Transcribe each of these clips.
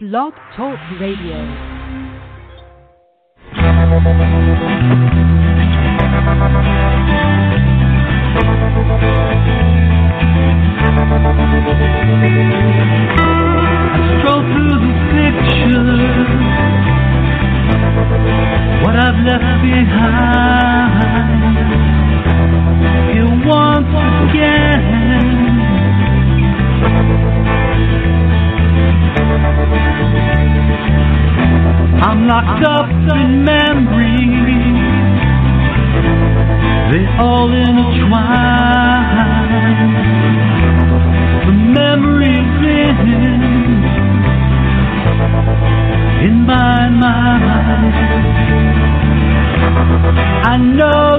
Blog Talk Radio. What I've left behind.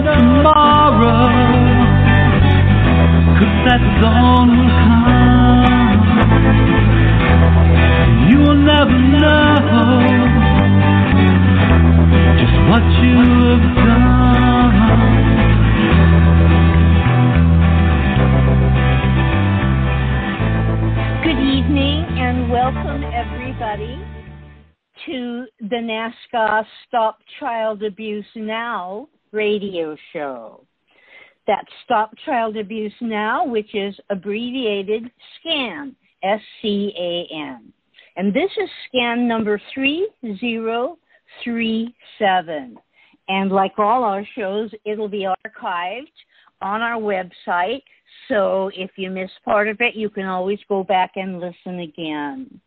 Tomorrow, cause that dawn will come. Good evening and welcome everybody to the NAASCA Stop Child Abuse Now radio show. That's Stop Child Abuse Now, which is abbreviated SCAN, S C A N. And this is scan number 3037. And like all our shows, it'll be archived on our website. So if you miss part of it, you can always go back and listen again.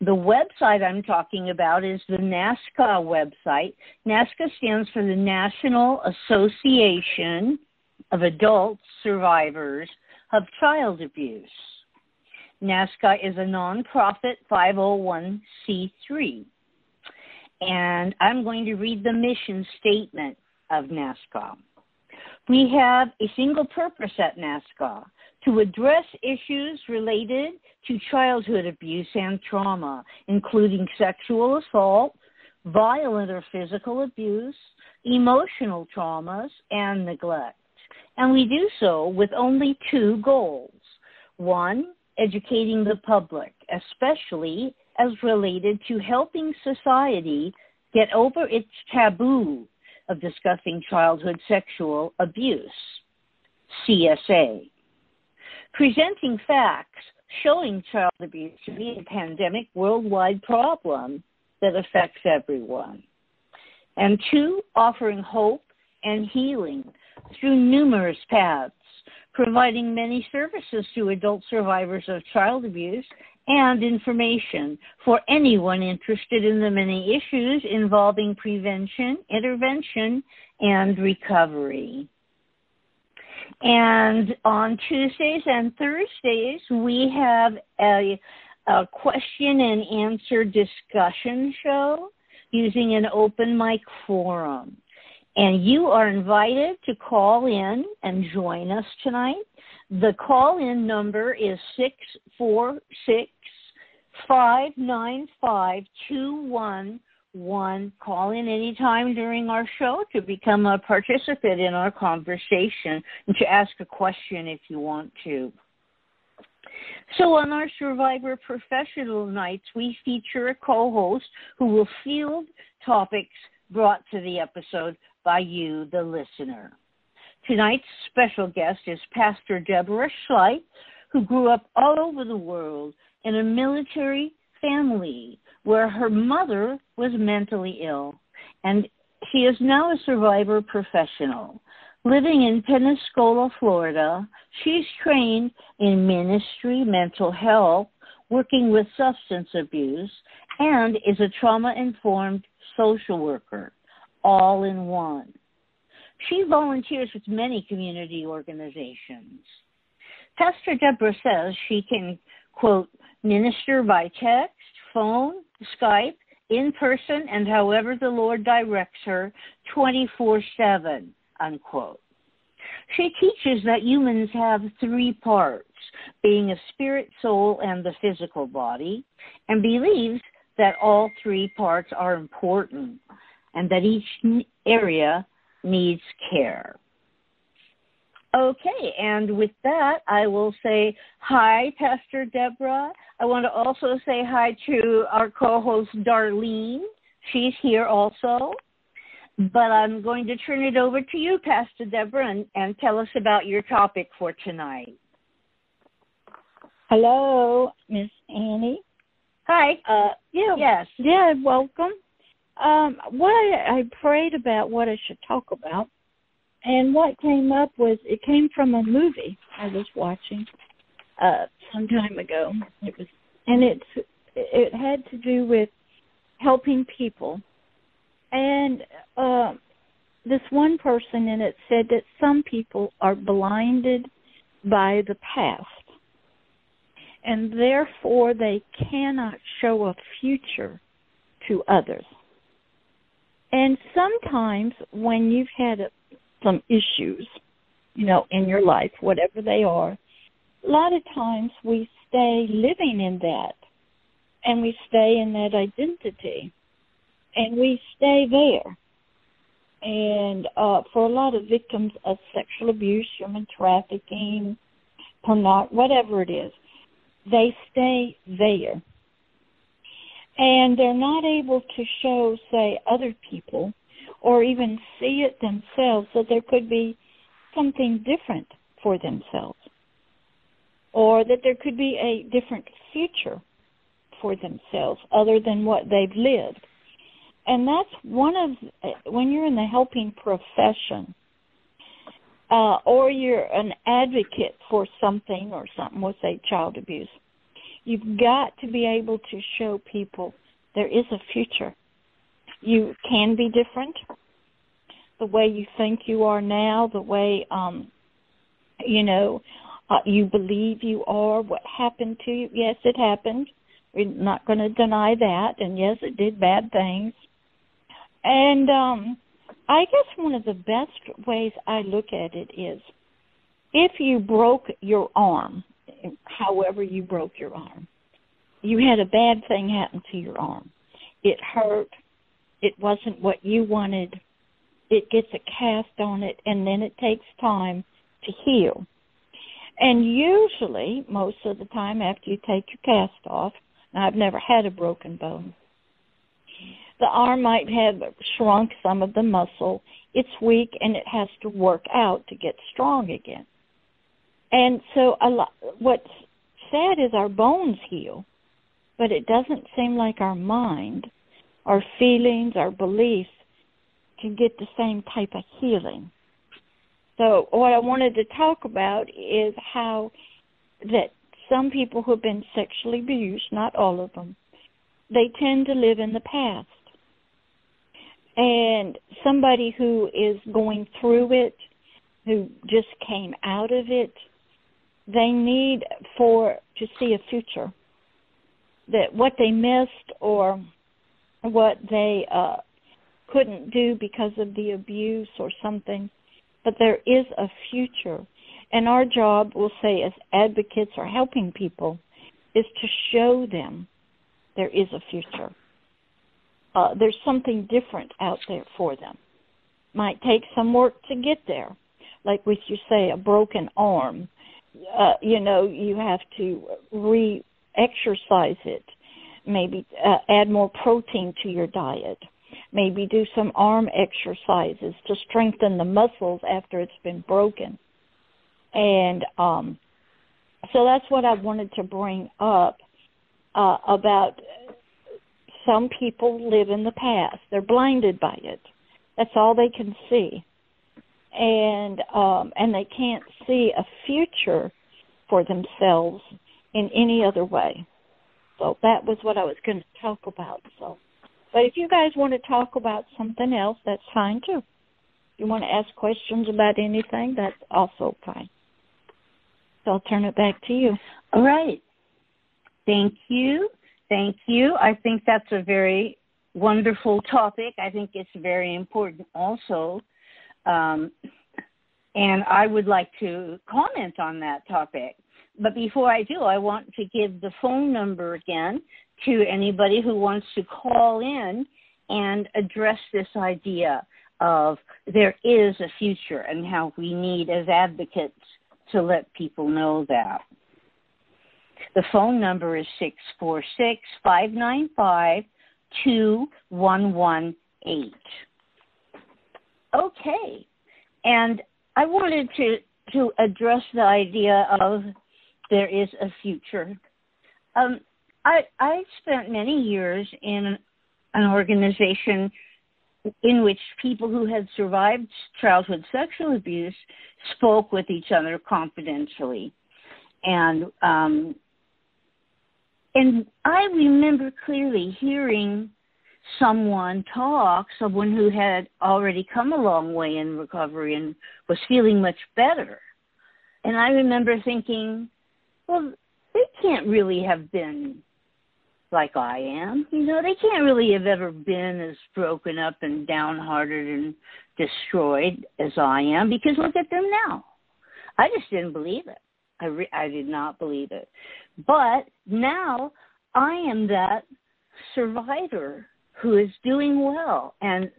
The website I'm talking about is the NAASCA website. NAASCA stands for the National Association of Adult Survivors of Child Abuse. NAASCA is a nonprofit 501c3. And I'm going to read the mission statement of NAASCA. We have a single purpose at NAASCA to address issues related to childhood abuse and trauma, including sexual assault, violent or physical abuse, emotional traumas, and neglect. And we do so with only two goals. One, educating the public, especially as related to helping society get over its taboo of discussing childhood sexual abuse. CSA. Presenting facts showing child abuse to be a pandemic worldwide problem that affects everyone. And two, offering hope and healing through numerous paths, providing many services to adult survivors of child abuse and information for anyone interested in the many issues involving prevention, intervention, and recovery. And on Tuesdays and Thursdays, we have a, a question and answer discussion show using an open mic forum. And you are invited to call in and join us tonight. The call in number is 646 595 2111. Call in anytime during our show to become a participant in our conversation and to ask a question if you want to. So, on our Survivor Professional Nights, we feature a co host who will field topics brought to the episode by you, the listener. Tonight's special guest is Pastor Deborah Schleit, who grew up all over the world in a military family where her mother was mentally ill, and she is now a survivor professional. Living in Pensacola, Florida, she's trained in ministry, mental health, working with substance abuse, and is a trauma informed social worker, all in one. She volunteers with many community organizations. Pastor Deborah says she can, quote, minister by text, phone, Skype, in person, and however the Lord directs her 24 7, unquote. She teaches that humans have three parts being a spirit, soul, and the physical body, and believes that all three parts are important and that each area needs care. Okay, and with that, I will say hi, Pastor Deborah. I want to also say hi to our co host, Darlene. She's here also. But I'm going to turn it over to you, Pastor Deborah, and, and tell us about your topic for tonight. Hello, Miss Annie. Hi. Uh, yeah. Yes. Yeah. Welcome. Um, what I, I prayed about what I should talk about, and what came up was it came from a movie I was watching uh, some time ago. It was, and it's it had to do with helping people, and uh, this one person in it said that some people are blinded by the past and therefore they cannot show a future to others. And sometimes when you've had some issues, you know, in your life, whatever they are, a lot of times we stay living in that and we stay in that identity and we stay there. And uh, for a lot of victims of sexual abuse, human trafficking, pornography, whatever it is, they stay there. And they're not able to show, say, other people or even see it themselves that there could be something different for themselves or that there could be a different future for themselves other than what they've lived. And that's one of, when you're in the helping profession, uh, or you're an advocate for something or something, we'll say child abuse, you've got to be able to show people there is a future. You can be different. The way you think you are now, the way, um, you know, uh, you believe you are, what happened to you. Yes, it happened. We're not going to deny that. And yes, it did bad things. And, um, I guess one of the best ways I look at it is if you broke your arm, however you broke your arm, you had a bad thing happen to your arm. It hurt. It wasn't what you wanted. It gets a cast on it, and then it takes time to heal. And usually, most of the time after you take your cast off, now I've never had a broken bone, the arm might have shrunk some of the muscle. It's weak and it has to work out to get strong again. And so a lot, what's sad is our bones heal, but it doesn't seem like our mind, our feelings, our beliefs can get the same type of healing. So what I wanted to talk about is how that some people who have been sexually abused, not all of them, they tend to live in the past and somebody who is going through it, who just came out of it, they need for to see a future. That what they missed or what they uh, couldn't do because of the abuse or something, but there is a future. And our job, we'll say, as advocates or helping people, is to show them there is a future uh, there's something different out there for them. Might take some work to get there, like with you say a broken arm. Uh, you know, you have to re-exercise it. Maybe uh, add more protein to your diet. Maybe do some arm exercises to strengthen the muscles after it's been broken. And um, so that's what I wanted to bring up uh, about some people live in the past. They're blinded by it. That's all they can see. And um and they can't see a future for themselves in any other way. So that was what I was going to talk about. So but if you guys want to talk about something else, that's fine too. If you want to ask questions about anything, that's also fine. So I'll turn it back to you. All right. Thank you. Thank you. I think that's a very wonderful topic. I think it's very important also. Um, and I would like to comment on that topic. But before I do, I want to give the phone number again to anybody who wants to call in and address this idea of there is a future and how we need as advocates to let people know that. The phone number is 646 595 2118. Okay. And I wanted to, to address the idea of there is a future. Um, I, I spent many years in an organization in which people who had survived childhood sexual abuse spoke with each other confidentially. And um, and I remember clearly hearing someone talk, someone who had already come a long way in recovery and was feeling much better. And I remember thinking, well, they can't really have been like I am. You know, they can't really have ever been as broken up and downhearted and destroyed as I am because look at them now. I just didn't believe it. I re- I did not believe it. But now I am that survivor who is doing well and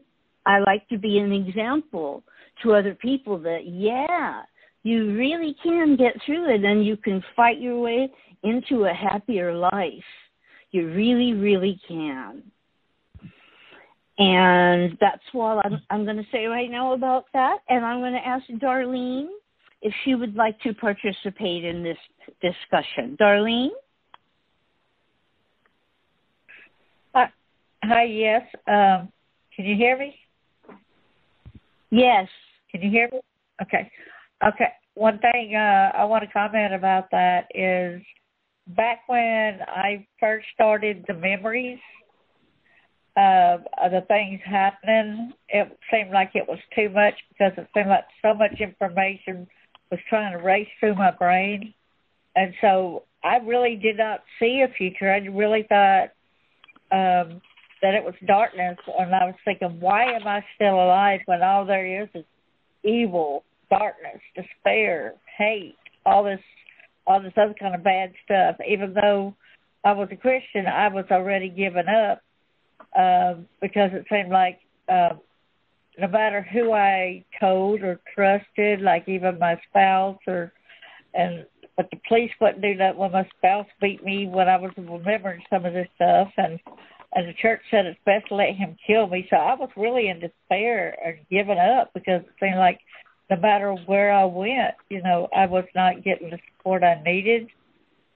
I like to be an example to other people that yeah, you really can get through it and you can fight your way into a happier life. You really, really can. And that's what I'm, I'm going to say right now about that. And I'm going to ask Darlene if she would like to participate in this discussion. Darlene? Hi, hi yes. Um, can you hear me? Yes. Can you hear me? Okay. Okay. One thing uh, I want to comment about that is back when I first started the memories of, of the things happening, it seemed like it was too much because it seemed like so much information was trying to race through my brain. And so I really did not see a future. I really thought um, that it was darkness. And I was thinking, why am I still alive when all there is is evil, darkness, despair, hate, all this all this other kind of bad stuff. Even though I was a Christian, I was already given up um, because it seemed like uh, no matter who I told or trusted, like even my spouse or and but the police wouldn't do that when my spouse beat me when I was remembering some of this stuff and and the church said it's best to let him kill me. So I was really in despair and giving up because it seemed like no matter where I went, you know, I was not getting the support I needed.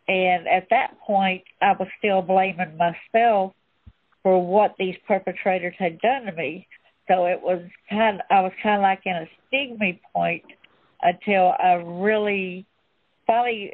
And at that point, I was still blaming myself for what these perpetrators had done to me. So it was kind of, I was kind of like in a stigma point until I really finally